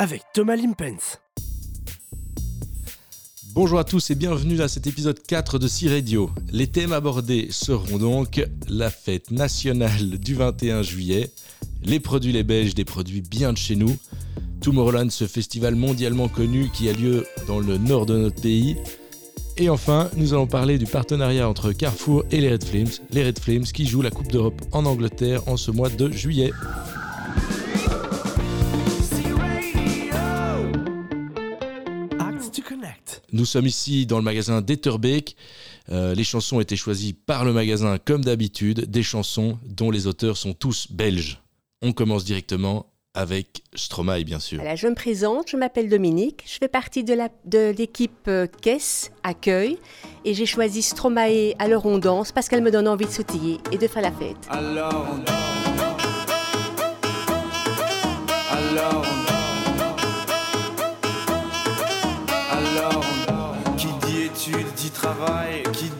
avec Thomas Limpens. Bonjour à tous et bienvenue à cet épisode 4 de C-Radio. Les thèmes abordés seront donc la fête nationale du 21 juillet, les produits les belges, des produits bien de chez nous, Tomorrowland, ce festival mondialement connu qui a lieu dans le nord de notre pays, et enfin, nous allons parler du partenariat entre Carrefour et les Red Flames, les Red Flames qui jouent la Coupe d'Europe en Angleterre en ce mois de juillet. Nous sommes ici dans le magasin d'Etterbeek. Euh, les chansons ont été choisies par le magasin comme d'habitude, des chansons dont les auteurs sont tous belges. On commence directement avec Stromae, bien sûr. je me présente, je m'appelle Dominique, je fais partie de l'équipe euh, Caisse Accueil et j'ai choisi Stromae à l'heure on danse parce qu'elle me donne envie de sautiller et de faire la fête. Alors on danse. Alors on Alors travail, qui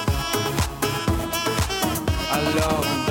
love.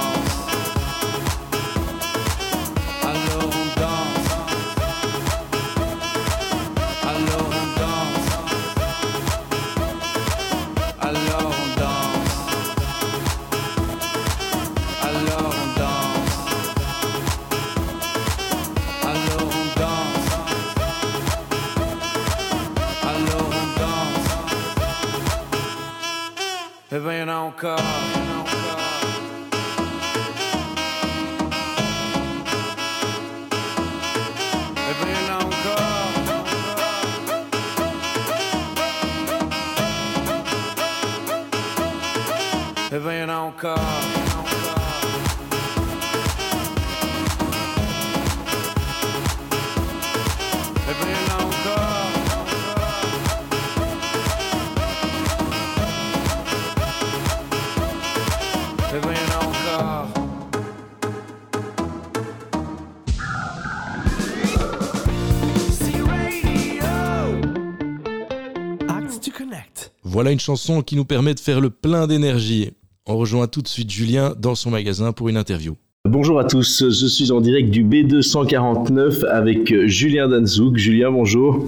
Voilà une chanson qui nous permet de faire le plein d'énergie. On rejoint tout de suite Julien dans son magasin pour une interview. Bonjour à tous, je suis en direct du B249 avec Julien Danzouk. Julien, bonjour.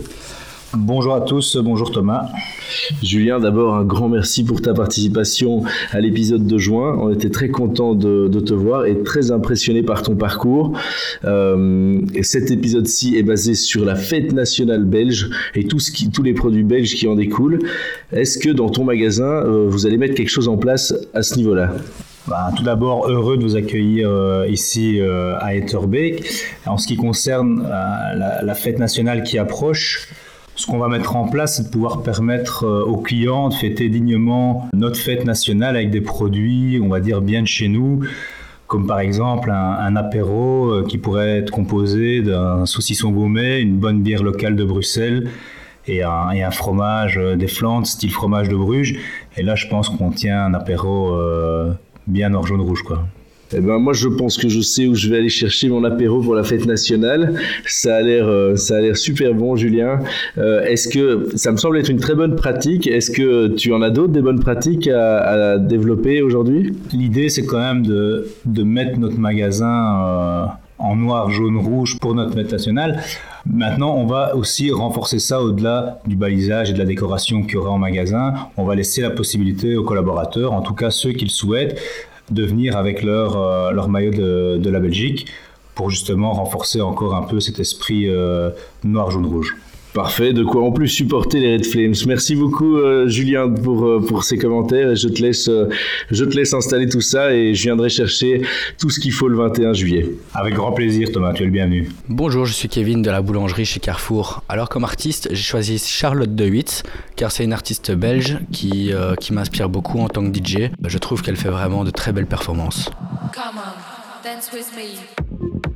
Bonjour à tous, bonjour Thomas. Julien, d'abord un grand merci pour ta participation à l'épisode de juin. On était très content de, te voir et très impressionné par ton parcours. Euh, cet épisode-ci est basé sur la fête nationale belge et tout ce qui, tous les produits belges qui en découlent. Est-ce que dans ton magasin, euh, vous allez mettre quelque chose en place à ce niveau-là? Bah, tout d'abord, heureux de vous accueillir euh, ici à Etterbeek. En ce qui concerne la, la, fête nationale qui approche, Ce qu'on va mettre en place, c'est de pouvoir permettre euh, aux clients de fêter dignement notre fête nationale avec des produits, on va dire, bien de chez nous, comme par exemple un, apéro euh, qui pourrait être composé d'un saucisson gourmet, une bonne bière locale de Bruxelles et un, fromage euh, des Flandres, style fromage de Bruges. Et là, je pense qu'on tient un apéro bien or jaune-rouge, quoi. Eh ben moi je pense que je sais où je vais aller chercher mon apéro pour la fête nationale. Ça a l'air euh, ça a l'air super bon Julien. Euh, est-ce que ça me semble être une très bonne pratique Est-ce que tu en as d'autres des bonnes pratiques à, développer aujourd'hui? L'idée c'est quand même de, mettre notre magasin euh, en noir, jaune, rouge pour notre fête nationale. Maintenant, on va aussi renforcer ça au-delà du balisage et de la décoration qu'il y aura en magasin. On va laisser la possibilité aux collaborateurs, en tout cas ceux qui le souhaitent, de venir avec leur, euh, maillot de, de, la Belgique pour justement renforcer encore un peu cet esprit euh, noir, jaune, rouge. Parfait, de quoi en plus supporter les Red Flames. Merci beaucoup euh, Julien pour, pour ces commentaires. Je te, laisse, je te laisse installer tout ça et je viendrai chercher tout ce qu'il faut le 21 juillet. Avec grand plaisir Thomas, tu es le bienvenu. Bonjour, je suis Kevin de la boulangerie chez Carrefour. Alors comme artiste, j'ai choisi Charlotte de Witt car c'est une artiste belge qui, euh, qui m'inspire beaucoup en tant que DJ. Je trouve qu'elle fait vraiment de très belles performances. Come on, dance with me.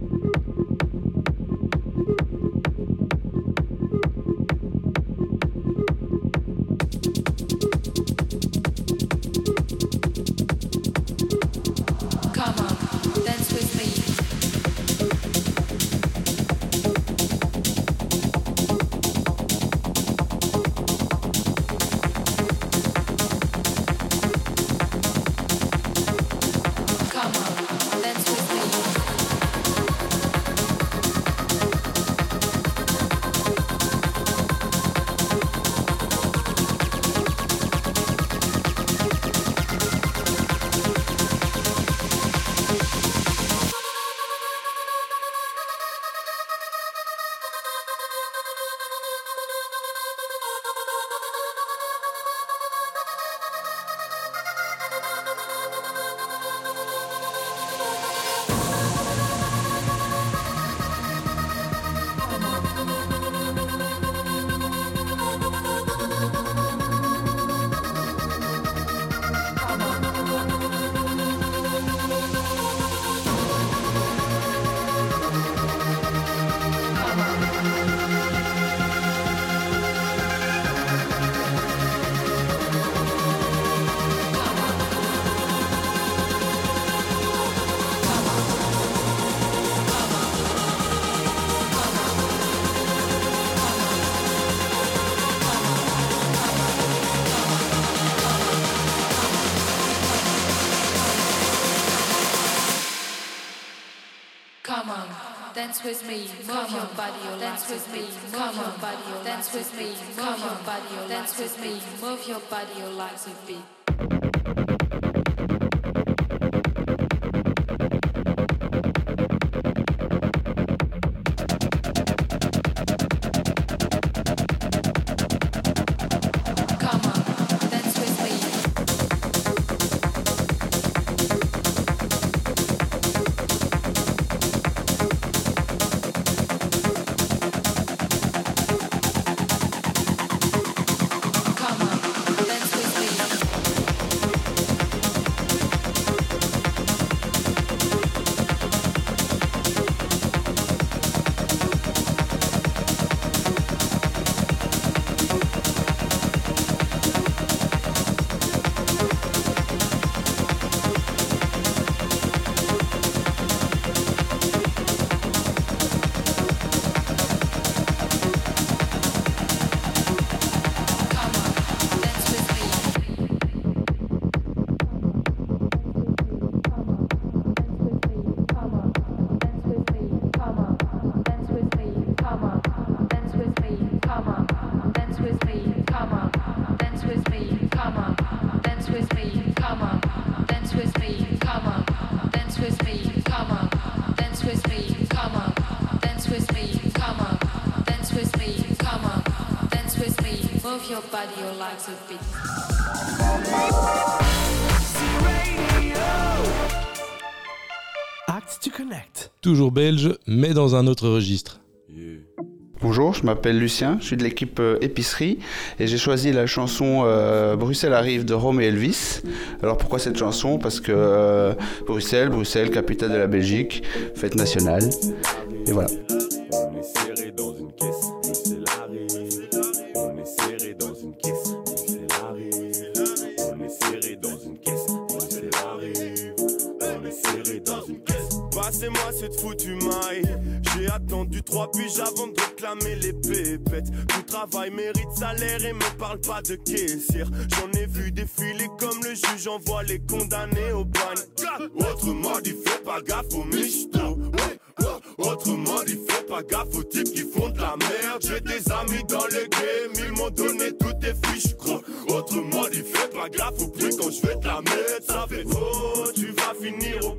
Dance with me, move your body, dance with me, move your body, dance with me, move your body, dance with me, move your body, your legs a beat. Toujours belge, mais dans un autre registre. Bonjour, je m'appelle Lucien, je suis de l'équipe euh, épicerie et j'ai choisi la chanson euh, Bruxelles arrive de Rome et Elvis. Alors pourquoi cette chanson? Parce que euh, Bruxelles, Bruxelles, capitale de la Belgique, fête nationale. Et voilà. On est serré dans une Foutue maille. J'ai attendu trois piges avant de réclamer les pépettes. Tout travail mérite salaire et me parle pas de caissière. J'en ai vu défiler comme le juge envoie les condamnés au bagne. Autrement dit, fais pas gaffe aux michtos. Autrement dit, fais pas gaffe aux types qui font de la merde. J'ai des amis dans le game, ils m'ont donné toutes tes fiches, gros. Autrement dit, fais pas gaffe au prix quand je fais de la merde. Ça fait oh, tu vas finir au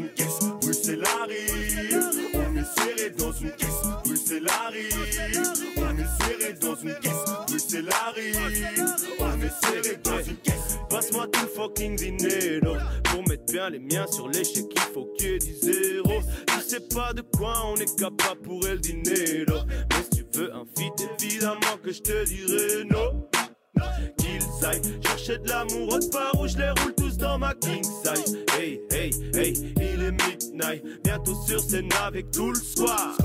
une caisse. Bruxelles arrive. On est serré dans une caisse. Bruxelles arrive. On est serré dans une caisse. Bruxelles arrive. On est serré dans une caisse. Passe-moi tout fucking dinero Pour mettre bien les miens sur l'échec il faut qu'il y ait du zéro Tu sais pas de quoi on est capable pour el dinero Mais si tu veux un feat évidemment que je te dirai non qu'ils aillent chercher de l'amour autre part où je les roule tous dans ma king size. Hey, hey, hey, il est midnight, bientôt sur scène avec tout le soir.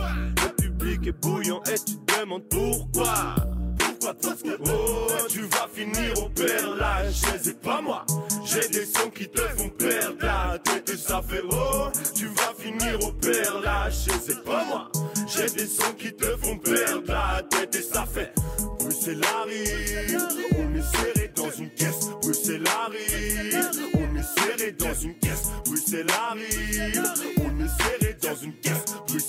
Le public est bouillant et tu te demandes pourquoi. Pourquoi Parce que oh, tu vas finir au perlage, c'est pas moi. J'ai des sons qui te font perdre la tête et ça fait oh, tu vas finir au perlage, c'est pas moi. J'ai des sons qui te font perdre la tête et ça fait arrive, on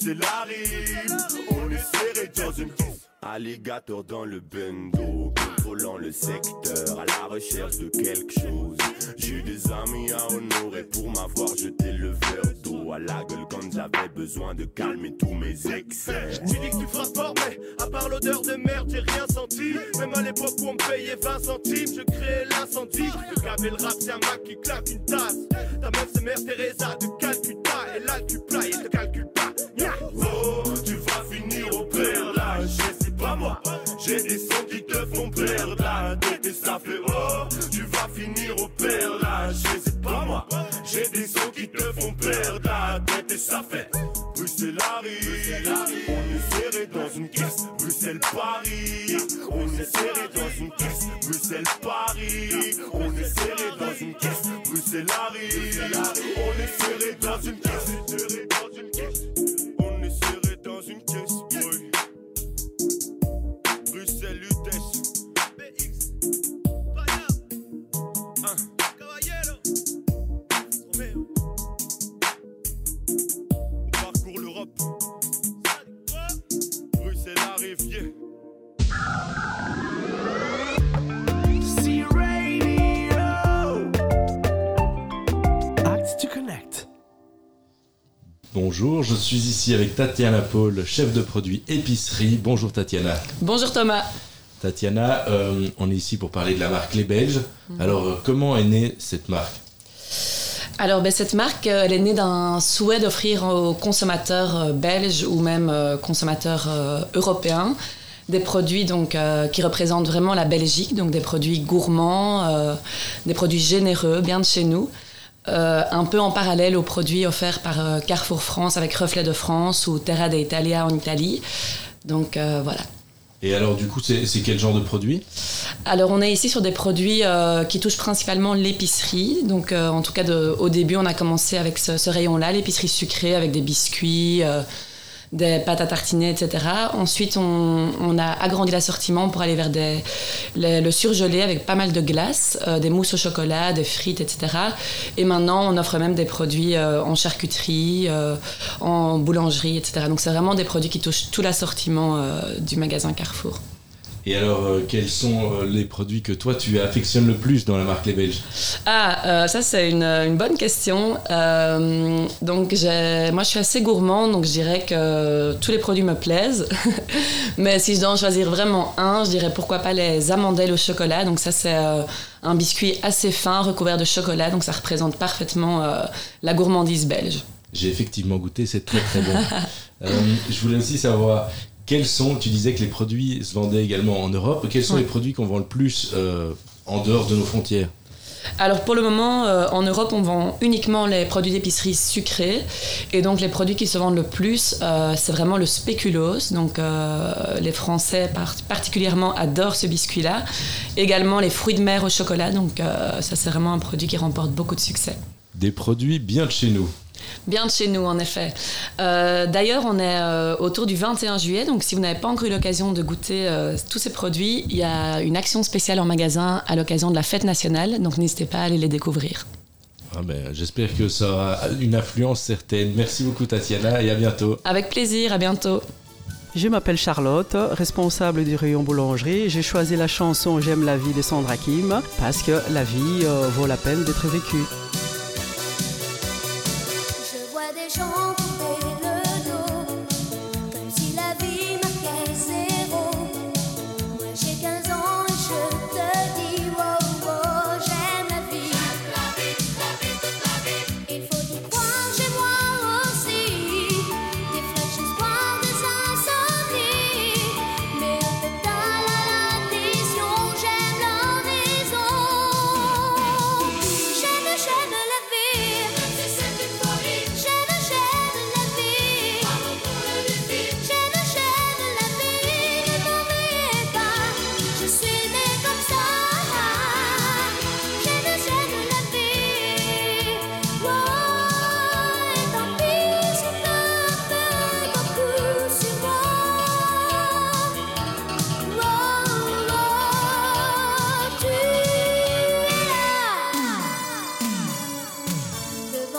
caisse. Bruxelles arrive, on est serré dans une. Alligator dans le bendo, contrôlant le secteur, à la recherche de quelque chose. J'ai des amis à honorer pour m'avoir jeté le verre d'eau à la gueule quand j'avais besoin de calmer tous mes excès. Tu dis que tu feras fort, mais à part l'odeur de merde, j'ai rien senti. Même à l'époque où on me payait 20 centimes, je créais l'incendie. Gaver le rap, c'est un Mac qui claque une tasse. Ta meuf, c'est Mère Teresa de Calcutta, et là, tu J'ai des sons qui te font perdre la tête et ça fait oh, tu vas finir au perlage, c'est pas moi. J'ai des sons qui te font perdre la tête et ça fait Bruxelles arrive, on est serré dans une caisse. Bruxelles Paris, on est serré dans une caisse. Bruxelles Paris, on est serré dans une caisse. Bruxelles arrive, on est. Serré dans une caisse. Bonjour, je suis ici avec Tatiana Paul, chef de produit épicerie. Bonjour Tatiana. Bonjour Thomas. Tatiana, euh, on est ici pour parler de la marque Les Belges. Alors, euh, comment est née cette marque? Alors ben, cette marque, euh, elle est née d'un souhait d'offrir aux consommateurs belges ou même consommateurs européens des produits donc, euh, qui représentent vraiment la Belgique, donc des produits gourmands, des produits généreux, bien de chez nous. Euh, un peu en parallèle aux produits offerts par euh, Carrefour France avec Reflet de France ou Terra d'Italia en Italie. Donc euh, voilà. Et alors, du coup, c'est quel genre de produit? Alors on est ici sur des produits qui touchent principalement l'épicerie. Donc en tout cas de- au début on a commencé avec ce, ce rayon-là, l'épicerie sucrée avec des biscuits, des pâtes à tartiner, etc. Ensuite on, a agrandi l'assortiment pour aller vers le surgelé avec pas mal de glace, euh, des mousses au chocolat, des frites, etc. Et maintenant on offre même des produits euh, en charcuterie, euh, en boulangerie, etc. Donc c'est vraiment des produits qui touchent tout l'assortiment du magasin Carrefour. Et alors, euh, quels sont euh, les produits que toi tu affectionnes le plus dans la marque Les Belges? Ah, euh, ça c'est une, une, bonne question. Euh, donc moi je suis assez gourmand, donc je dirais que tous les produits me plaisent. Mais si je dois en choisir vraiment un, je dirais pourquoi pas les amandelles au chocolat. Donc ça c'est un biscuit assez fin recouvert de chocolat, donc ça représente parfaitement la gourmandise belge. J'ai effectivement goûté, c'est très très bon. je voulais aussi savoir quels sont, tu disais que les produits se vendaient également en Europe, quels sont les produits qu'on vend le plus euh, en dehors de nos frontières? Alors pour le moment, euh, en Europe, on vend uniquement les produits d'épicerie sucrés. Et donc les produits qui se vendent le plus, euh, c'est vraiment le spéculoos. Donc les Français particulièrement adorent ce biscuit-là. Également les fruits de mer au chocolat. Donc ça c'est vraiment un produit qui remporte beaucoup de succès. Des produits bien de chez nous. Bien de chez nous, en effet. Euh, d'ailleurs, on est euh, autour du 21 juillet, donc si vous n'avez pas encore eu l'occasion de goûter euh, tous ces produits, il y a une action spéciale en magasin à l'occasion de la fête nationale, donc n'hésitez pas à aller les découvrir. Ah ben, J'espère que ça aura une influence certaine. Merci beaucoup Tatiana et à bientôt. Avec plaisir, à bientôt. Je m'appelle Charlotte, responsable du rayon boulangerie. J'ai choisi la chanson J'aime la vie de Sandra Kim parce que la vie vaut la peine d'être vécue.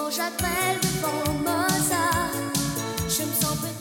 j'appelle le bon Mozart, je me sens peut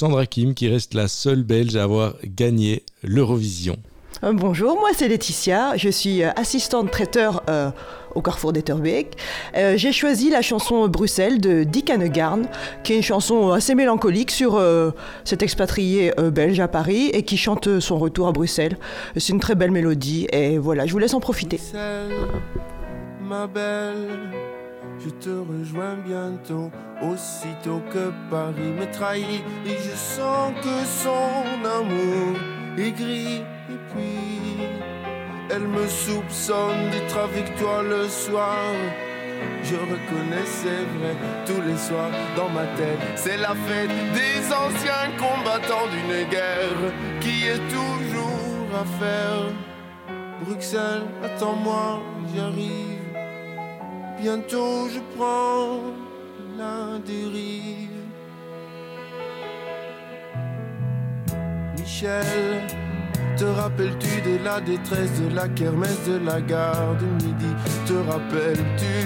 Sandra Kim qui reste la seule Belge à avoir gagné l'Eurovision. Euh, bonjour, moi c'est Laetitia, je suis euh, assistante traiteur euh, au Carrefour d'Etterbeek. J'ai choisi la chanson Bruxelles de Dick Hanegarn, qui est une chanson assez mélancolique sur cet expatrié belge à Paris et qui chante son retour à Bruxelles. C'est une très belle mélodie et voilà, je vous laisse en profiter. Bruxelles, ma belle je te rejoins bientôt, aussitôt que Paris me trahit. Et je sens que son amour est gris. Et puis, elle me soupçonne d'être avec toi le soir. je reconnais, c'est vrai, tous les soirs dans ma tête. C'est la fête des anciens combattants d'une guerre qui est toujours à faire. Bruxelles, attends-moi, j'arrive. Bientôt je prends la dérive. Michel, te rappelles-tu de la détresse de la kermesse de la gare de midi? Te rappelles-tu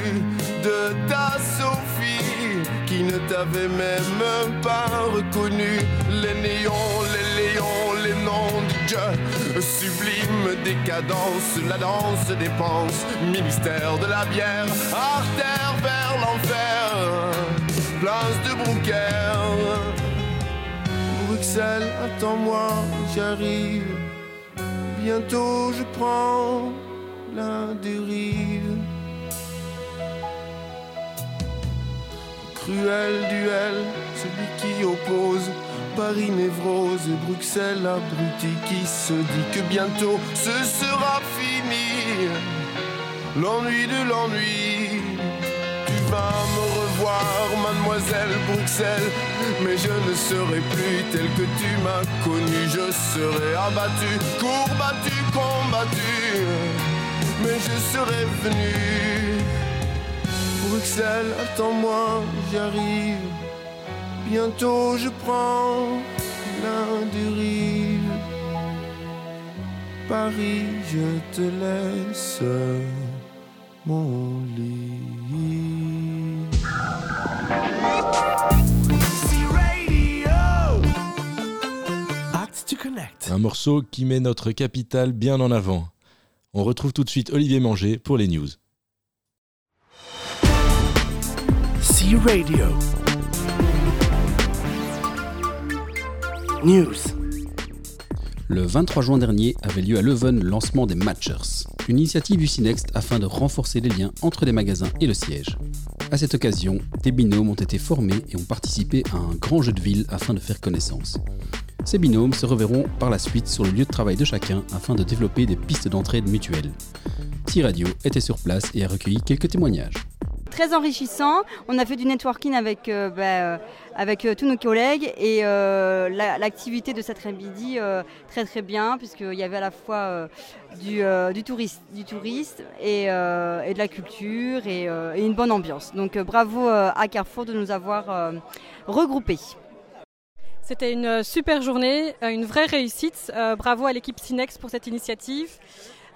de ta Sophie qui ne t'avait même pas reconnu Les néons, les léons, les noms de Dieu. Sublime décadence, la danse dépense Ministère de la bière, artère vers l'enfer. Place de Brouquer Bruxelles, attends-moi, j'arrive. Bientôt je prends la dérive. Cruel duel, celui qui oppose Paris névrose et Bruxelles abruti qui se dit que bientôt ce sera fini. L'ennui de l'ennui, tu vas me revoir, mademoiselle Bruxelles, mais je ne serai plus tel que tu m'as connu. Je serai abattu, courbattu, combattu, mais je serai venu. Bruxelles, attends-moi, j'arrive. Bientôt je prends dérive. Paris, je te laisse mon lit. Act to Connect. Un morceau qui met notre capitale bien en avant. On retrouve tout de suite Olivier Manger pour les news. C Radio. Le 23 juin dernier avait lieu à Leuven le lancement des Matchers, une initiative du Cinext afin de renforcer les liens entre les magasins et le siège. À cette occasion, des binômes ont été formés et ont participé à un grand jeu de ville afin de faire connaissance. Ces binômes se reverront par la suite sur le lieu de travail de chacun afin de développer des pistes d'entraide mutuelles. T-Radio était sur place et a recueilli quelques témoignages très enrichissant. On a fait du networking avec, euh, bah, euh, euh, tous nos collègues et la- l'activité de cet après-midi très très bien puisqu'il y avait à la fois du, du, et, de la culture et, une bonne ambiance. Donc bravo à Carrefour de nous avoir regroupés. C'était une super journée, une vraie réussite. Bravo à l'équipe Cinex pour cette initiative.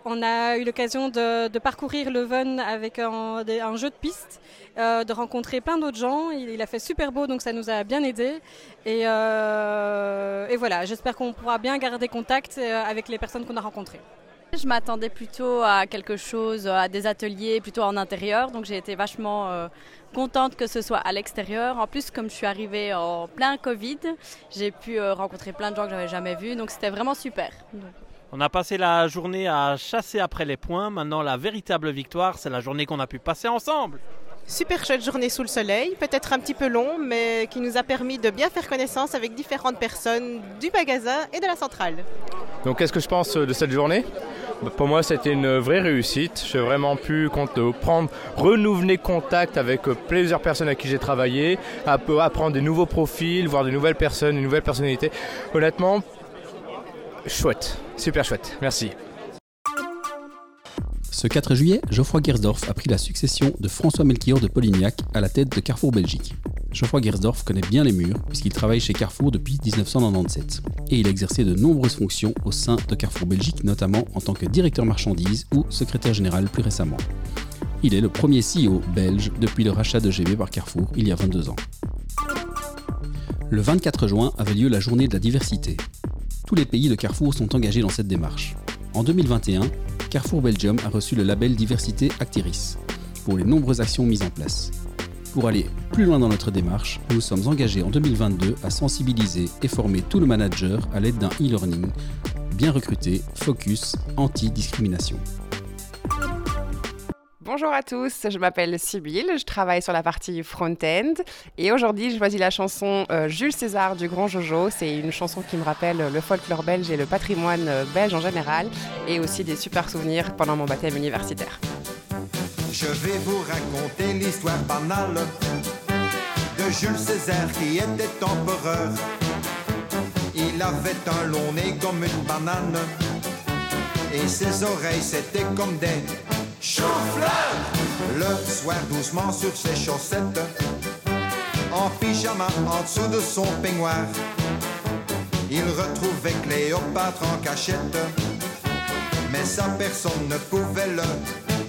On a eu l'occasion de, de parcourir Leuven avec un, jeu de piste, euh, de rencontrer plein d'autres gens. Il, a fait super beau, donc ça nous a bien aidé. Et, euh, et voilà, j'espère qu'on pourra bien garder contact euh, avec les personnes qu'on a rencontrées. Je m'attendais plutôt à quelque chose, à des ateliers plutôt en intérieur, donc j'ai été vachement contente que ce soit à l'extérieur. En plus, comme je suis arrivée en plein Covid, j'ai pu rencontrer plein de gens que j'avais jamais vus, donc c'était vraiment super. On a passé la journée à chasser après les points. Maintenant, la véritable victoire, c'est la journée qu'on a pu passer ensemble. Super chouette journée sous le soleil, peut-être un petit peu long, mais qui nous a permis de bien faire connaissance avec différentes personnes du magasin et de la centrale. Donc qu'est-ce que je pense de cette journée? Bah, Pour moi, c'était une vraie réussite. J'ai vraiment pu euh, prendre, renouveler contact avec euh, plusieurs personnes avec qui j'ai travaillé, à apprendre des nouveaux profils, voir de nouvelles personnes, de nouvelles personnalités. Honnêtement, chouette, super chouette. Merci. Ce 4 juillet, Geoffroy Gersdorf a pris la succession de François Melchior de Polignac à la tête de Carrefour Belgique. Geoffroy Gersdorf connaît bien les murs puisqu'il travaille chez Carrefour depuis 1997 et il a exercé de nombreuses fonctions au sein de Carrefour Belgique, notamment en tant que directeur marchandises ou secrétaire général plus récemment. Il est le premier CEO belge depuis le rachat de GB par Carrefour il y a 22 ans. Le 24 juin avait lieu la journée de la diversité. Tous les pays de Carrefour sont engagés dans cette démarche. En 2021, Carrefour Belgium a reçu le label Diversité Actiris pour les nombreuses actions mises en place. Pour aller plus loin dans notre démarche, nous sommes engagés en 2022 à sensibiliser et former tout le manager à l'aide d'un e-learning bien recruté, focus, anti-discrimination. Bonjour à tous, je m'appelle Sybille, je travaille sur la partie front-end et aujourd'hui je choisis la chanson euh, Jules César du Grand Jojo. C'est une chanson qui me rappelle le folklore belge et le patrimoine euh, belge en général et aussi des super souvenirs pendant mon baptême universitaire. Je vais vous raconter l'histoire banale de Jules César qui était empereur. Il avait un long nez comme une banane et ses oreilles c'était comme des choux-fleurs. Le soir doucement sur ses chaussettes, en pyjama en dessous de son peignoir, il retrouvait Cléopâtre en cachette, mais sa personne ne pouvait le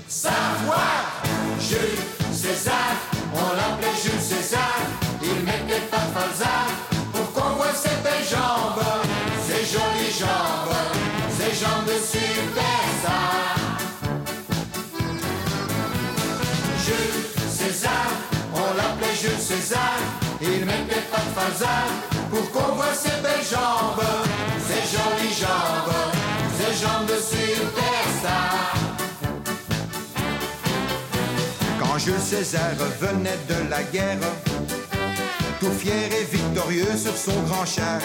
savoir. Jules César, on l'appelait Jules César, il mettait pas falzar pour qu'on voit ses belles jambes, ses jolies jambes, ses jambes de Jules César, il mettait pas de falzar pour qu'on voit ses belles jambes, ses jolies jambes, ses jambes de superstar. Quand Jules César revenait de la guerre, tout fier et victorieux sur son grand char,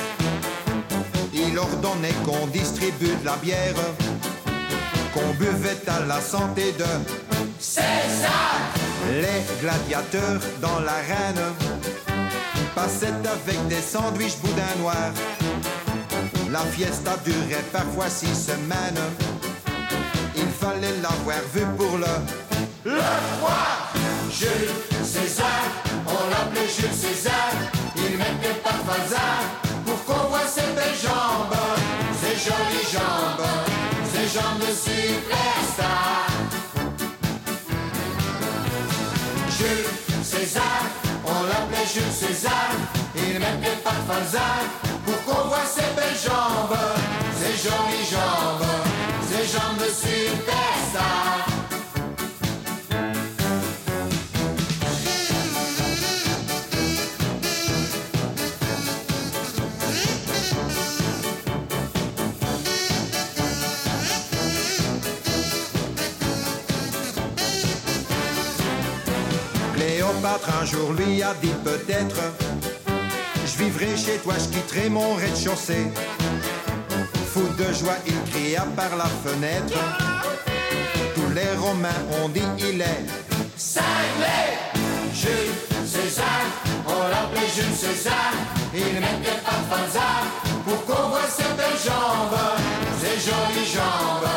il ordonnait qu'on distribue de la bière, qu'on buvait à la santé de César. Les gladiateurs dans l'arène passaient avec des sandwichs boudin noir. La fiesta durait parfois six semaines. Il fallait l'avoir vu pour le le voir. Jules César, on l'appelait Jules César. Il mettait de bazar pour qu'on voit ses belles jambes, ses jolies jambes, ses jambes de superstar. César, on l'appelait Jules César. Il mettait pas de pour qu'on voit ses belles jambes, ses jolies jambes, ses jambes de superstar. Un jour lui a dit peut-être Je vivrai chez toi, je quitterai mon rez-de-chaussée. Fou de joie, il cria par la fenêtre. Tous les Romains ont dit il est cinglé. Jules César, on l'appelait Jules César. Il mettait pas de fanzar pour qu'on voit ses belles jambes, ses jolies jambes,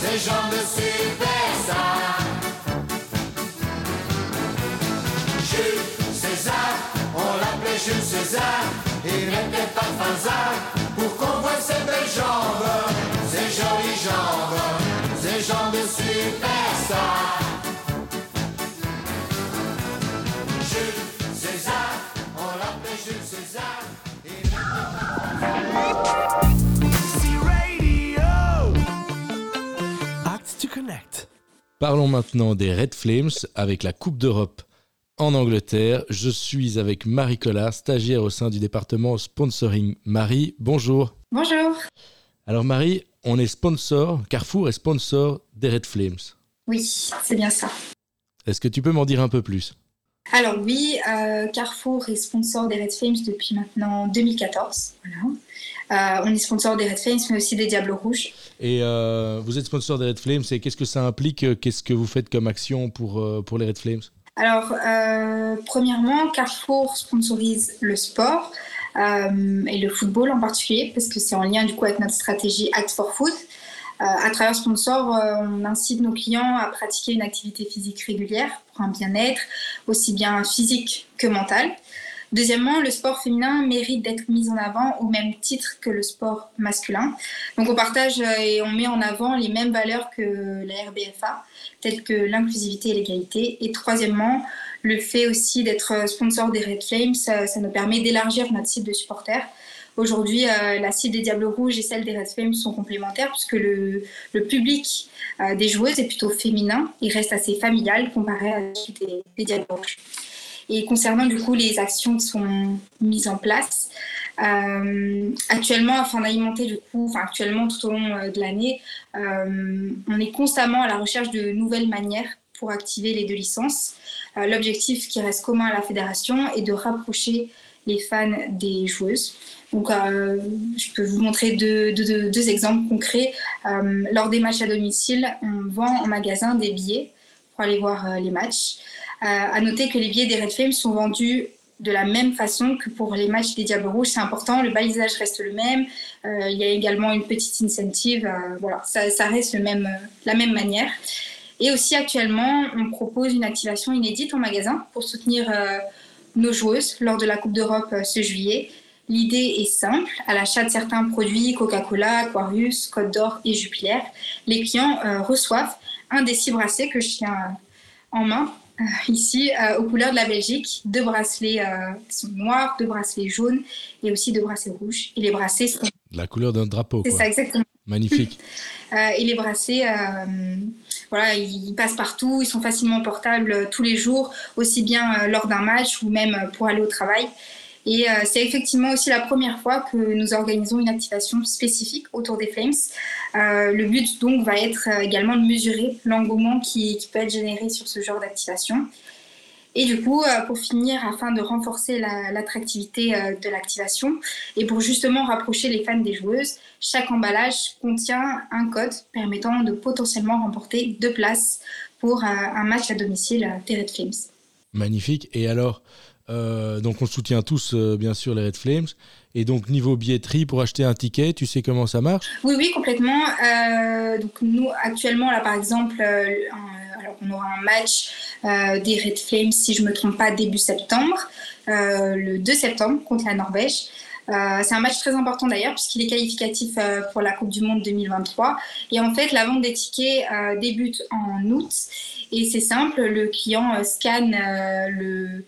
ses jambes de superstar. Jules César. Il mettait pas de fanzar pour qu'on voit ses belles jambes, ses jolies jambes, ses jambes de superstar. Jules César, on l'appelait Jules César. Act to connect. Parlons maintenant des Red Flames avec la Coupe d'Europe en Angleterre. Je suis avec Marie Collard, stagiaire au sein du département sponsoring. Marie, bonjour. Bonjour. Alors Marie, on est sponsor, Carrefour est sponsor des Red Flames. Oui, c'est bien ça. Est-ce que tu peux m'en dire un peu plus? Alors oui, euh, Carrefour est sponsor des Red Flames depuis maintenant 2014. Voilà. Euh, on est sponsor des Red Flames, mais aussi des Diables Rouges. Et euh, vous êtes sponsor des Red Flames, et qu'est-ce que ça implique? Qu'est-ce que vous faites comme action pour, pour les Red Flames? Alors, euh, premièrement, Carrefour sponsorise le sport euh, et le football en particulier, parce que c'est en lien du coup avec notre stratégie Act for Food. Euh, à travers Sponsor, on incite nos clients à pratiquer une activité physique régulière pour un bien-être, aussi bien physique que mental. Deuxièmement, le sport féminin mérite d'être mis en avant au même titre que le sport masculin. Donc on partage et on met en avant les mêmes valeurs que la RBFA, telles que l'inclusivité et l'égalité. Et troisièmement, le fait aussi d'être sponsor des Red Flames, ça, nous permet d'élargir notre cible de supporters. Aujourd'hui, euh, la cible des Diables Rouges et celle des Red Flames sont complémentaires puisque le, le public euh, des joueuses est plutôt féminin. Il reste assez familial comparé à celui des, des Diables Rouges. Et concernant du coup les actions qui sont mises en place, euh, actuellement, afin d'alimenter du coup, enfin actuellement tout au long euh, de l'année, euh, on est constamment à la recherche de nouvelles manières pour activer les deux licences. Euh, L'objectif qui reste commun à la fédération est de rapprocher les fans des joueuses. Donc, je peux vous montrer deux, exemples concrets. Lors des matchs à domicile, on vend en magasin des billets pour aller voir les matchs. À noter que les billets des Red Flames sont vendus de la même façon que pour les matchs des Diables Rouges. C'est important, le balisage reste le même. Euh, il y a également une petite incentive. euh, voilà, ça, reste le même, euh, la même manière. Et aussi actuellement, on propose une activation inédite en magasin pour soutenir nos joueuses lors de la Coupe d'Europe ce juillet. L'idée est simple. À l'achat de certains produits Coca-Cola, Aquarius, Côte d'Or et Jupiler, les clients reçoivent un des six bracelets que je tiens en main ici euh, aux couleurs de la Belgique. Deux bracelets euh, qui sont noirs, deux bracelets jaunes et aussi deux bracelets rouges. Et les bracelets sont... La couleur d'un drapeau. C'est ça, exactement. Magnifique. Euh, et les bracelets, euh, voilà, ils passent partout, ils sont facilement portables euh, tous les jours, aussi bien euh, lors d'un match ou même euh, pour aller au travail. Et euh, c'est effectivement aussi la première fois que nous organisons une activation spécifique autour des Flames. Euh, le but donc va être euh, également de mesurer l'engouement qui, peut être généré sur ce genre d'activation. Et du coup, pour finir, afin de renforcer la- l'attractivité de l'activation et pour justement rapprocher les fans des joueuses, chaque emballage contient un code permettant de potentiellement remporter deux places pour un match à domicile des Red Flames. Magnifique. Et alors, euh, donc on soutient tous euh, bien sûr les Red Flames. Et donc niveau billetterie pour acheter un ticket, tu sais comment ça marche? Oui, oui, complètement. Euh, donc nous, actuellement, là, par exemple, alors on aura un match des Red Flames, si je me trompe pas, début septembre, le 2 septembre contre la Norvège. C'est un match très important d'ailleurs puisqu'il est qualificatif pour la Coupe du Monde 2023. Et en fait, la vente des tickets débute en août. Et c'est simple, le client scanne le,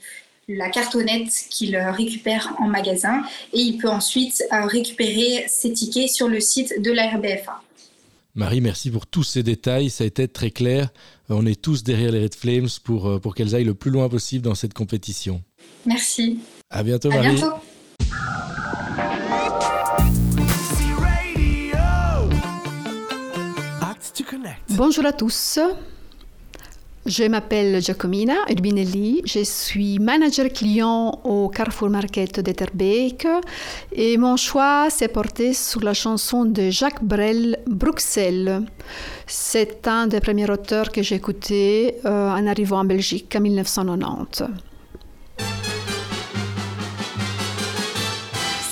la cartonnette qu'il récupère en magasin et il peut ensuite euh, récupérer ses tickets sur le site de la RBFA. Marie, merci pour tous ces détails. Ça a été très clair. On est tous derrière les Red Flames pour, euh, pour qu'elles aillent le plus loin possible dans cette compétition. Merci. À bientôt, À Marie. bientôt. Bonjour à tous. Je m'appelle Giacomina Urbinelli. Je suis manager client au Carrefour Market d'Etterbeek et mon choix s'est porté sur la chanson de Jacques Brel, Bruxelles. C'est un des premiers auteurs que j'ai écouté euh, en arrivant en Belgique en 1990.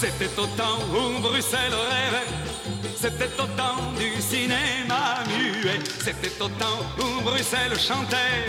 C'était au temps où Bruxelles rêvait, c'était au temps du cinéma c'était au temps où Bruxelles chantait,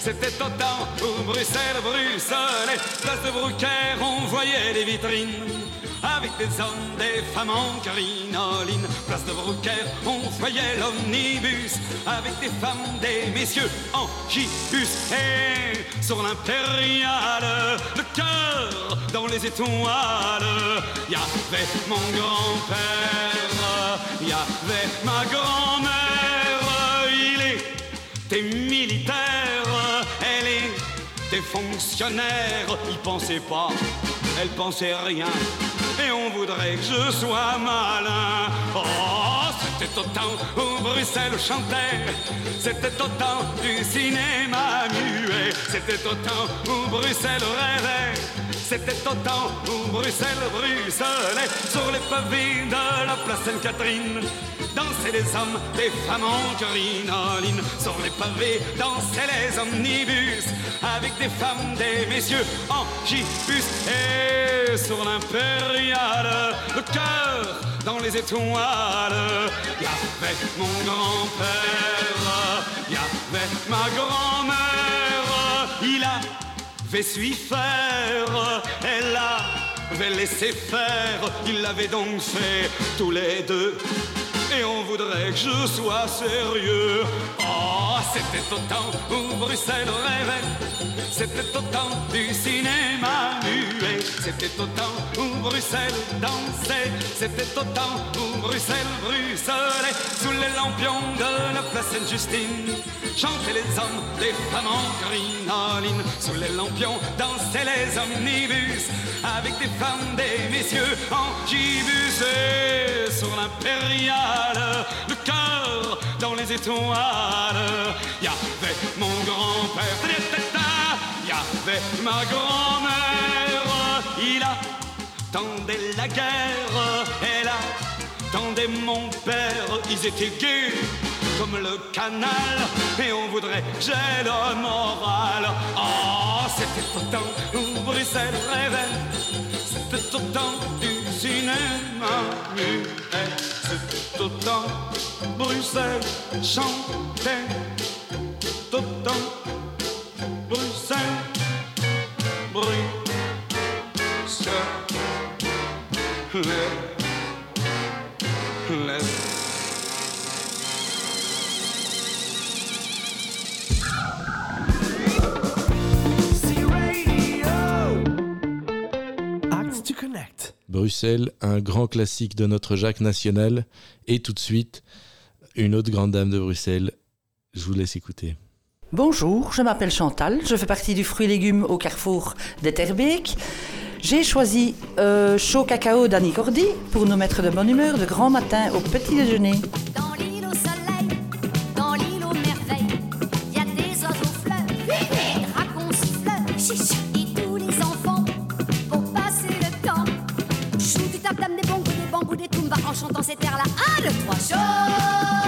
c'était au temps où Bruxelles bruxelait, place de Brucaire on voyait les vitrines. Avec des hommes, des femmes en crinoline. Place de Brucaire, on voyait l'omnibus. Avec des femmes, des messieurs en gibus. Et sur l'impériale, le cœur dans les étoiles. Y avait mon grand-père, y avait ma grand-mère était militaire, elle était fonctionnaire Il pensait pas, elle pensait rien. Et on voudrait que je sois malin. Oh, c'était au temps où Bruxelles chantait, c'était au temps du cinéma muet, c'était au temps où Bruxelles rêvait, c'était au temps où Bruxelles sur les pavés de la place Sainte-Catherine. Dansaient les hommes, les femmes en crinoline. Sur les pavés dansaient les omnibus. Avec des femmes, des messieurs en gibus. Et sur l'impériale, le cœur dans les étoiles. Y avait mon grand-père, y avait ma grand-mère avait su faire, elle avait laissé faire. Il l'avait donc fait tous les deux et on voudrait que je sois sérieux. Oh, c'était au temps où Bruxelles rêvait, c'était au temps du cinéma muet, c'était au temps où Bruxelles dansait, c'était au temps où Bruxelles bruxelait. Sous les lampions de la place Sainte-Justine. Chantaient les hommes, les femmes en crinoline, sous les lampions dansaient les omnibus, avec des femmes, des messieurs en gibus sur l'impériale, le cœur dans les étoiles. Y avait mon grand-père, y avait ma grand-mère, il attendait la guerre, elle attendait mon père, ils étaient gays comme le canal, et on voudrait j'ai le moral. Oh, c'était au temps où Bruxelles rêvait, c'était temps du cinéma muet, c'était au temps Bruxelles chantait, au temps Bruxelles bruit. Bruxelles, un grand classique de notre Jacques national. Et tout de suite, une autre grande dame de Bruxelles. Je vous laisse écouter. Bonjour, je m'appelle Chantal, je fais partie du fruit légumes au carrefour d'Etterbeek. J'ai choisi euh, chaud cacao d'Annie Cordy pour nous mettre de bonne humeur de grand matin au petit déjeuner. Dans tumbas en chantant cet air-là. Un, deux, trois, chaud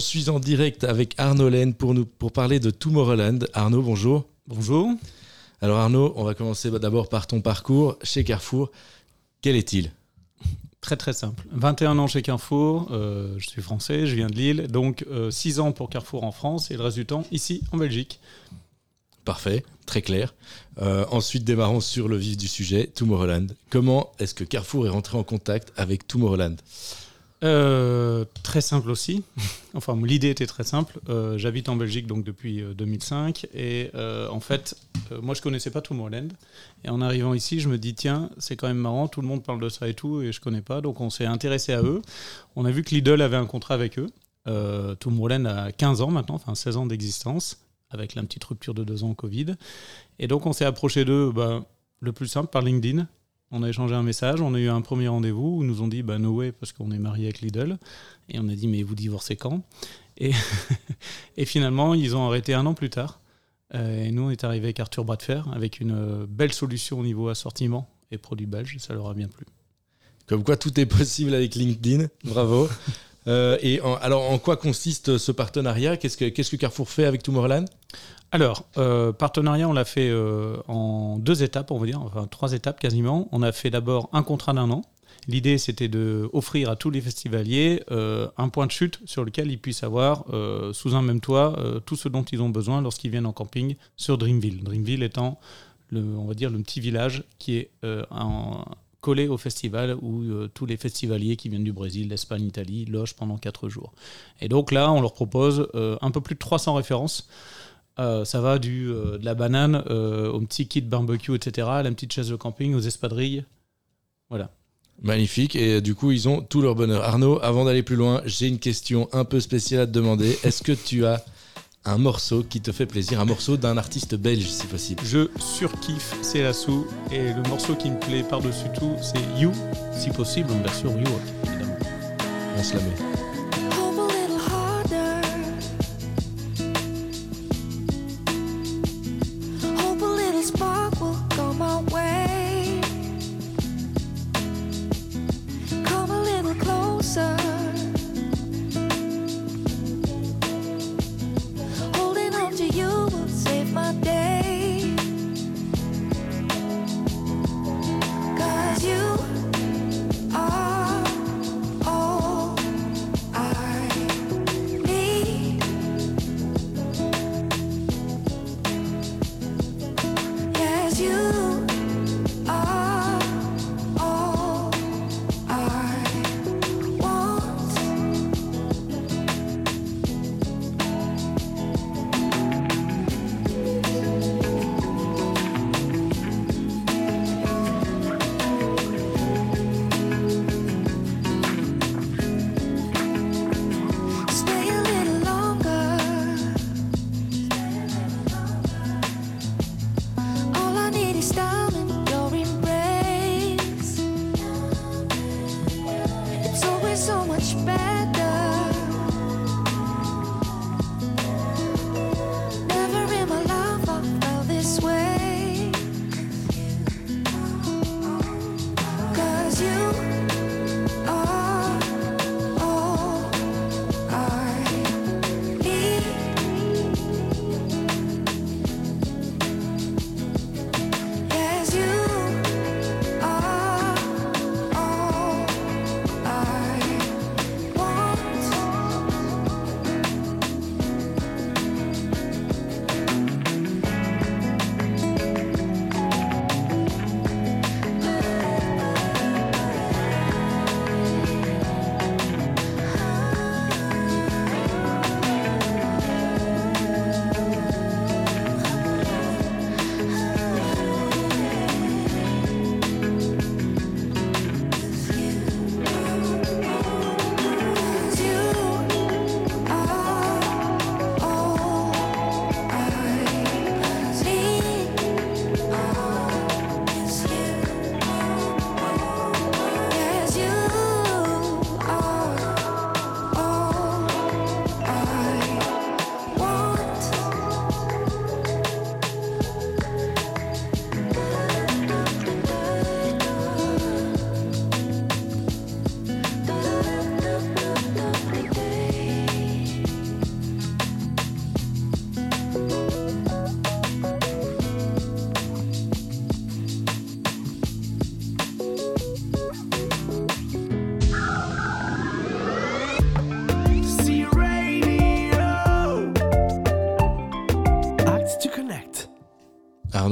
suis en direct avec Arnaud Laine pour, nous, pour parler de Tomorrowland. Arnaud, bonjour. Bonjour. Alors Arnaud, on va commencer d'abord par ton parcours chez Carrefour. Quel est-il? Très très simple. 21 ans chez Carrefour, euh, je suis français, je viens de Lille, donc 6 ans pour Carrefour en France et le reste du temps ici en Belgique. Parfait, très clair. Euh, ensuite, démarrons sur le vif du sujet, Tomorrowland. Comment est-ce que Carrefour est rentré en contact avec Tomorrowland? Euh, très simple aussi. enfin, l'idée était très simple. Euh, J'habite en Belgique donc depuis euh, 2005 et euh, en fait, moi je connaissais pas Tomorrowland. Et en arrivant ici, je me dis tiens, c'est quand même marrant, tout le monde parle de ça et tout et je connais pas. Donc on s'est intéressé à eux. On a vu que Lidl avait un contrat avec eux. Euh, Tomorrowland a 15 ans maintenant, enfin 16 ans d'existence avec la petite rupture de deux ans Covid. Et donc on s'est approché d'eux, bah, le plus simple par LinkedIn. On a échangé un message, on a eu un premier rendez-vous où ils nous ont dit bah no way parce qu'on est marié avec Lidl et on a dit mais vous divorcez quand? Et, et finalement ils ont arrêté un an plus tard Euh, et nous on est arrivé avec Arthur Bras avec une euh, belle solution au niveau assortiment et produits belges, ça leur a bien plu. Comme quoi tout est possible avec LinkedIn. Bravo. Euh, et en- alors, en quoi consiste ce partenariat? Qu'est-ce que, qu'est-ce que Carrefour fait avec Tomorrowland? Alors, euh, partenariat, on l'a fait euh, en deux étapes, on va dire, enfin trois étapes quasiment. On a fait d'abord un contrat d'un an. L'idée, c'était de offrir à tous les festivaliers euh, un point de chute sur lequel ils puissent avoir, sous un même toit, tout ce dont ils ont besoin lorsqu'ils viennent en camping sur Dreamville. Dreamville étant, le, on va dire, le petit village qui est collé au festival où tous les festivaliers qui viennent du Brésil, d'Espagne, Italie logent pendant quatre jours. Et donc là, on leur propose un peu plus de 300 références. Euh, ça va du, euh, de la banane euh, au petit kit barbecue, etc., à la petite chaise de camping, aux espadrilles. Voilà. Magnifique. Et du coup, ils ont tout leur bonheur. Arnaud, avant d'aller plus loin, j'ai une question un peu spéciale à te demander. Est-ce que tu as un morceau qui te fait plaisir? Un morceau d'un artiste belge, si possible Je surkiffe C'est la sous et le morceau qui me plaît par-dessus tout, c'est You, si possible en version Rework, évidemment. On se la met.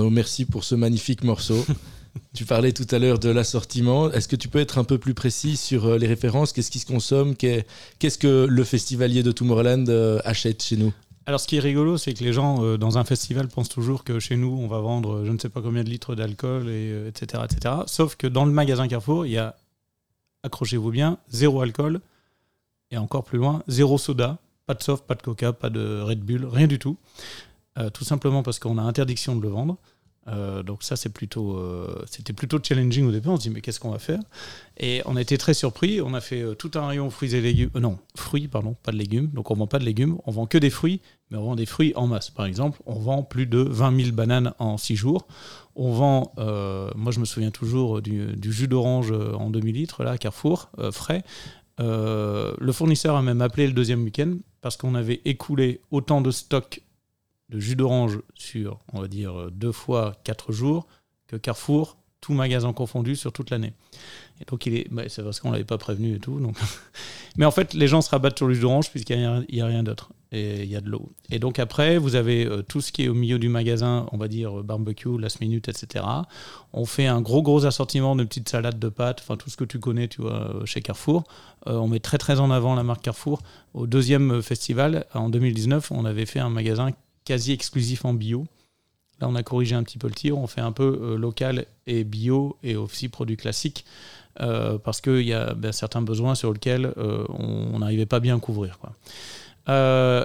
Arnaud, merci pour ce magnifique morceau. tu parlais tout à l'heure de l'assortiment. Est-ce que tu peux être un peu plus précis sur euh, les références? Qu'est-ce qui se consomme? Qu'est- Qu'est-ce que le festivalier de Tomorrowland euh, achète chez nous? Alors, ce qui est rigolo, c'est que les gens, euh, dans un festival, pensent toujours que chez nous, on va vendre je ne sais pas combien de litres d'alcool, et, euh, etc., etc. Sauf que dans le magasin Carrefour, il y a, accrochez-vous bien, zéro alcool, et encore plus loin, zéro soda, pas de soft, pas de coca, pas de Red Bull, rien du tout. Euh, tout simplement parce qu'on a interdiction de le vendre. Euh, donc ça, c'est plutôt, euh, c'était plutôt challenging au départ. On se dit mais qu'est-ce qu'on va faire? Et on a été très surpris. On a fait euh, tout un rayon fruits et légumes. non, fruits, pardon, pas de légumes. Donc on vend pas de légumes. On vend que des fruits, mais on vend des fruits en masse. Par exemple, on vend plus de 20 000 bananes en 6 jours. On vend, moi je me souviens toujours du, du jus d'orange en demi litres là, à Carrefour, frais. Le fournisseur a même appelé le deuxième week-end parce qu'on avait écoulé autant de stock de jus d'orange sur, on va dire, euh, deux fois quatre jours que Carrefour, tout magasin confondu sur toute l'année. Et donc, il est, bah, c'est parce qu'on l'avait pas prévenu et tout. Donc... Mais en fait, les gens se rabattent sur le jus d'orange puisqu'il n'y a, rien d'autre. Et il y a de l'eau. Et donc, après, vous avez euh, tout ce qui est au milieu du magasin, on va dire euh, barbecue, last minute, etc. On fait un gros, gros assortiment de petites salades de pâtes, enfin tout ce que tu connais, tu vois, chez Carrefour. On met très, très en avant la marque Carrefour. Au deuxième festival, en 2019, on avait fait un magasin quasi exclusif en bio. Là, on a corrigé un petit peu le tir. On fait un peu euh, local et bio et aussi produits classiques euh, parce qu'il y a ben, certains besoins sur lesquels euh, on n'arrivait pas bien à couvrir.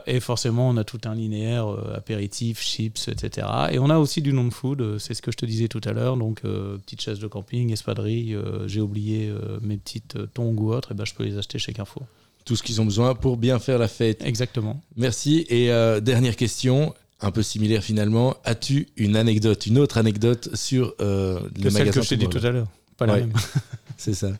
Et forcément, on a tout un linéaire apéritif, chips, etc. Et on a aussi du non-food, c'est ce que je te disais tout à l'heure. Donc, petites chaises de camping, espadrilles, euh, j'ai oublié mes petites tongs ou autres, et ben, je peux les acheter chez Carrefour. Tout ce qu'ils ont besoin pour bien faire la fête. Exactement. Merci. Et euh, dernière question, un peu similaire finalement. As-tu une anecdote, une autre anecdote sur euh, le Que celle magasin que je t'ai dit tout à l'heure, pas la Ouais. même. C'est ça.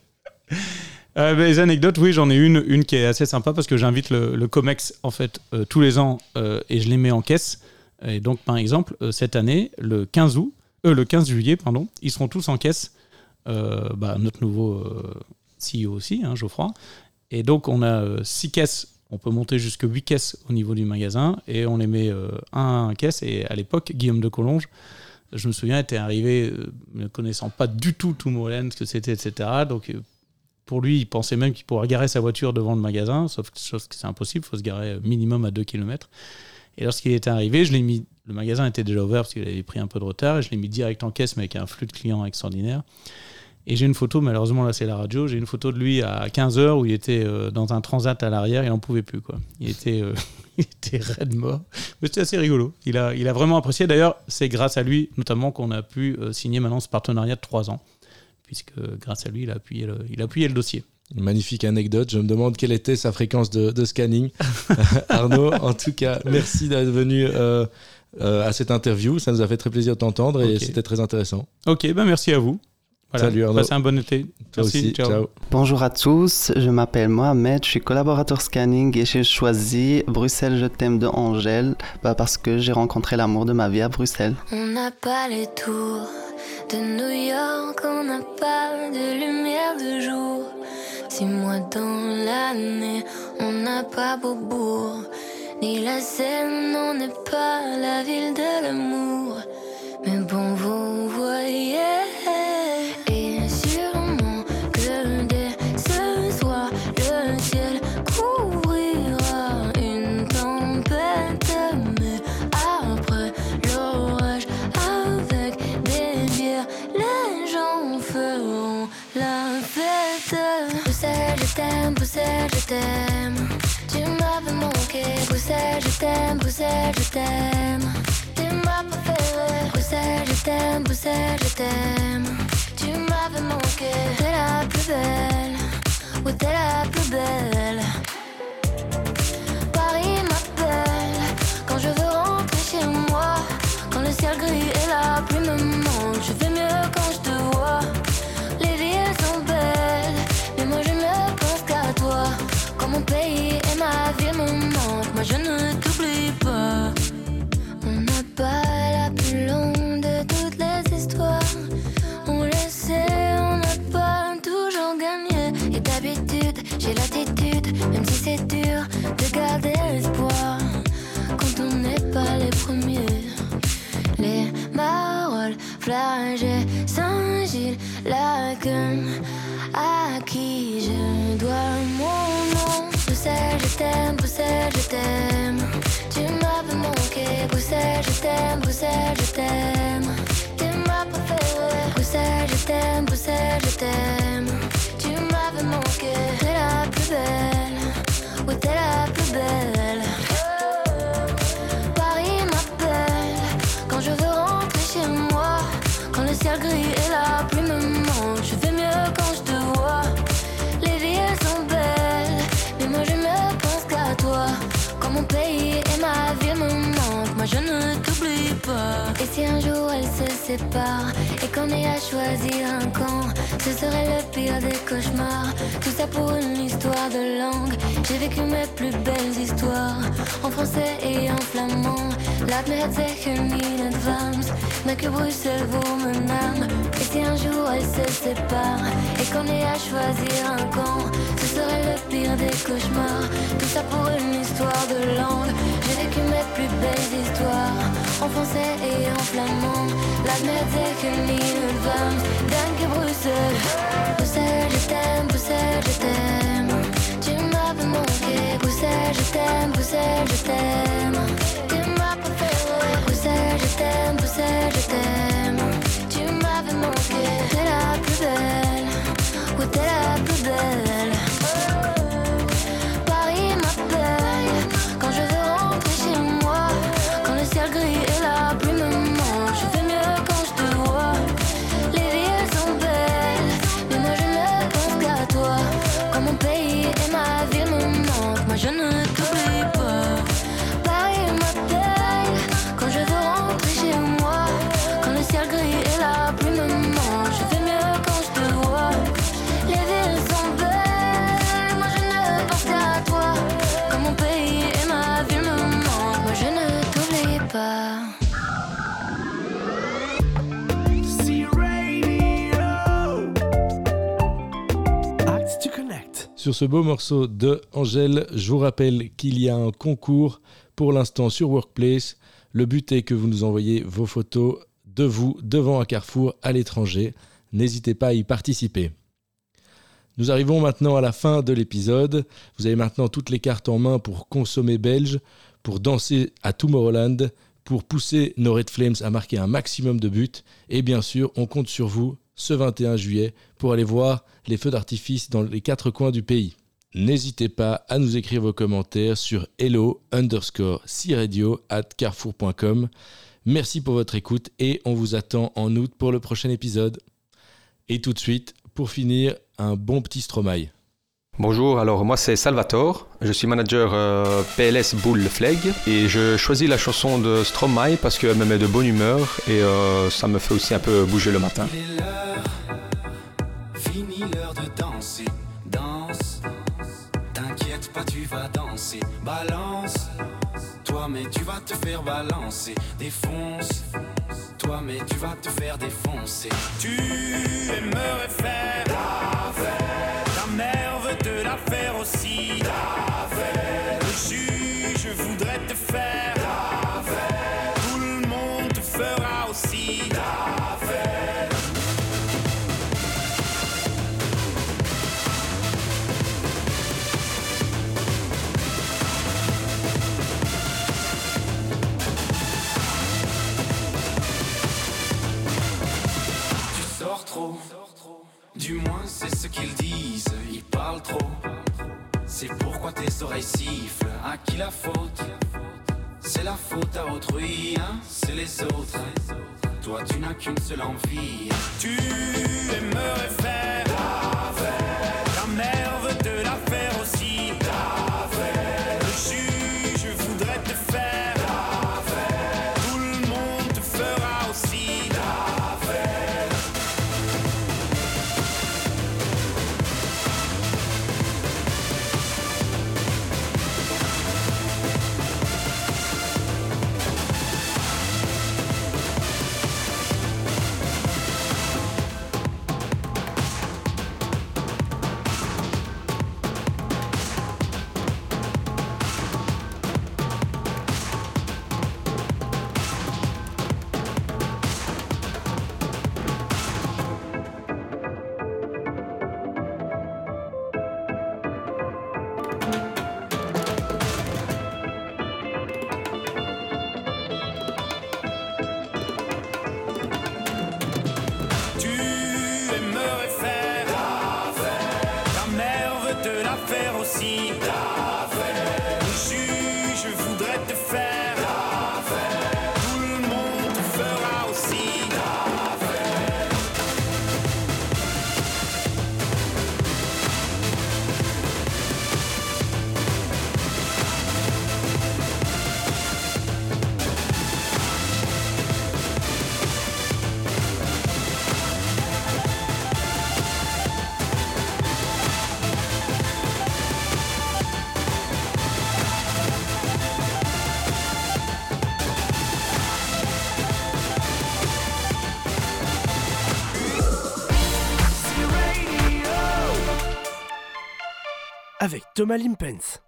Euh, ben, les anecdotes, oui, j'en ai une, une qui est assez sympa parce que j'invite le, le Comex en fait euh, tous les ans euh, et je les mets en caisse. Et donc, par exemple, euh, cette année, le 15 août, euh, le 15 juillet, pardon, ils seront tous en caisse. Euh, bah, notre nouveau euh, CEO aussi, hein, Geoffroy. Et donc, on a euh, six caisses. On peut monter jusque 8 caisses au niveau du magasin et on les met euh, un à un caisse. Et à l'époque, Guillaume de Collonges, je me souviens, était arrivé euh, ne connaissant pas du tout Tomorrowland, ce que c'était, etc. Donc, euh, pour lui, il pensait même qu'il pourrait garer sa voiture devant le magasin, sauf que, c'est impossible, il faut se garer minimum à 2 km. Et lorsqu'il était arrivé, je l'ai mis. Le magasin était déjà ouvert parce qu'il avait pris un peu de retard, et je l'ai mis direct en caisse, mais avec un flux de clients extraordinaire. Et j'ai une photo, malheureusement là c'est la radio, j'ai une photo de lui à 15h où il était euh, dans un transat à l'arrière, il n'en pouvait plus. Quoi. Il était, euh, il était raide mort. Mais c'était assez rigolo. Il a, il a vraiment apprécié. D'ailleurs, c'est grâce à lui notamment qu'on a pu euh, signer maintenant ce partenariat de 3 ans, puisque grâce à lui, il a appuyé le, il a appuyé le dossier. Une magnifique anecdote. Je me demande quelle était sa fréquence de, de scanning. Arnaud, en tout cas, merci d'être venu euh, euh, à cette interview. Ça nous a fait très plaisir de t'entendre et c'était très intéressant. Ok, ben merci à vous. Voilà. Salut Arnaud. Passez un bon été. Toi Merci, aussi. ciao. ciao. Bonjour à tous, je m'appelle Mohamed, je suis collaborateur scanning et j'ai choisi Bruxelles Je t'aime de Angèle bah, parce que j'ai rencontré l'amour de ma vie à Bruxelles. On n'a pas les tours de New York, on n'a pas de lumière de jour. Six mois dans l'année, on n'a pas Beaubourg, ni la Seine, on n'est pas la ville de l'amour. Mais bon, vous voyez, Bruxelles, je t'aime, Bruxelles, je t'aime. Tu m'avais manqué, Bruxelles, je t'aime, Bruxelles, je t'aime. Tu m'as préféré, Bruxelles, je t'aime, Bruxelles, je t'aime. Tu m'avais manqué, t'es la plus belle, oui, t'es la plus belle. Paris m'appelle quand je veux rentrer chez moi. Quand le ciel gris et la pluie me manquent, je fais mon pays et ma ville me manquent, moi je ne t'oublie pas. On n'a pas la plus longue de toutes les histoires. On le sait, on n'a pas toujours gagné. Et d'habitude, j'ai l'attitude, même si c'est dur, de garder l'espoir. Quand on n'est pas les premiers. Les Marolles, Flagey, Saint-Gilles, Laken, à qui je dois mon. Bruxelles, je t'aime, Bruxelles, je t'aime. Tu m'avais manqué, Bruxelles, je t'aime, Bruxelles, je t'aime. Tu m'as préféré, Bruxelles, je t'aime, Bruxelles, je t'aime. Tu m'avais manqué, t'es la plus belle, oui, t'es la plus belle. Paris m'appelle quand je veux rentrer chez moi. mon pays et ma vie me manquent, moi je ne t'oublie pas. Et si un jour elle se sépare et qu'on ait à choisir un camp, ce serait le pire des cauchemars. Tout ça pour une histoire de langue. J'ai vécu mes plus belles histoires en français et en flamand. La me het zeggen que Bruxelles vous me jour se sépare et qu'on ait à choisir un camp, ce serait le pire des cauchemars. Tout ça pour une histoire de langue. J'ai vécu mes plus belles histoires en français et en flamand. Laat me het zeggen in advance, danke Bruxelles. Bruxelles, je t'aime, Bruxelles, je t'aime. Tu m'avais manqué, Bruxelles, je t'aime, Bruxelles, je t'aime. Tu m'as rêver. Bruxelles, je t'aime, Bruxelles, je t'aime. Tu m'avais manqué, Sur ce beau morceau de Angèle, je vous rappelle qu'il y a un concours pour l'instant sur Workplace. Le but est que vous nous envoyez vos photos de vous devant un carrefour à l'étranger. N'hésitez pas à y participer. Nous arrivons maintenant à la fin de l'épisode. Vous avez maintenant toutes les cartes en main pour consommer belge, pour danser à Tomorrowland, pour pousser nos Red Flames à marquer un maximum de buts. Et bien sûr, on compte sur vous ce 21 juillet pour aller voir les feux d'artifice dans les quatre coins du pays. N'hésitez pas à nous écrire vos commentaires sur hello underscore radio at carrefour.com. Merci pour votre écoute et on vous attend en août pour le prochain épisode. Et tout de suite, pour finir, un bon petit Stromae. Bonjour, alors moi c'est Salvatore, je suis manager euh, PLS Bull Flag et je choisis la chanson de Stromae parce qu'elle me met de bonne humeur et euh, ça me fait aussi un peu bouger le matin. Il l'heure, fini l'heure de danser, danse. T'inquiète pas, tu vas danser, balance. Toi, mais tu vas te faire balancer, défonce. Toi, mais tu vas te faire défoncer. Tu aimerais faire la fête. Faire aussi. Fête. Le juge voudrait te faire à qui la faute C'est la faute à autrui, hein, c'est les autres. Toi tu n'as qu'une seule envie, tu aimerais faire Thomas Limpens.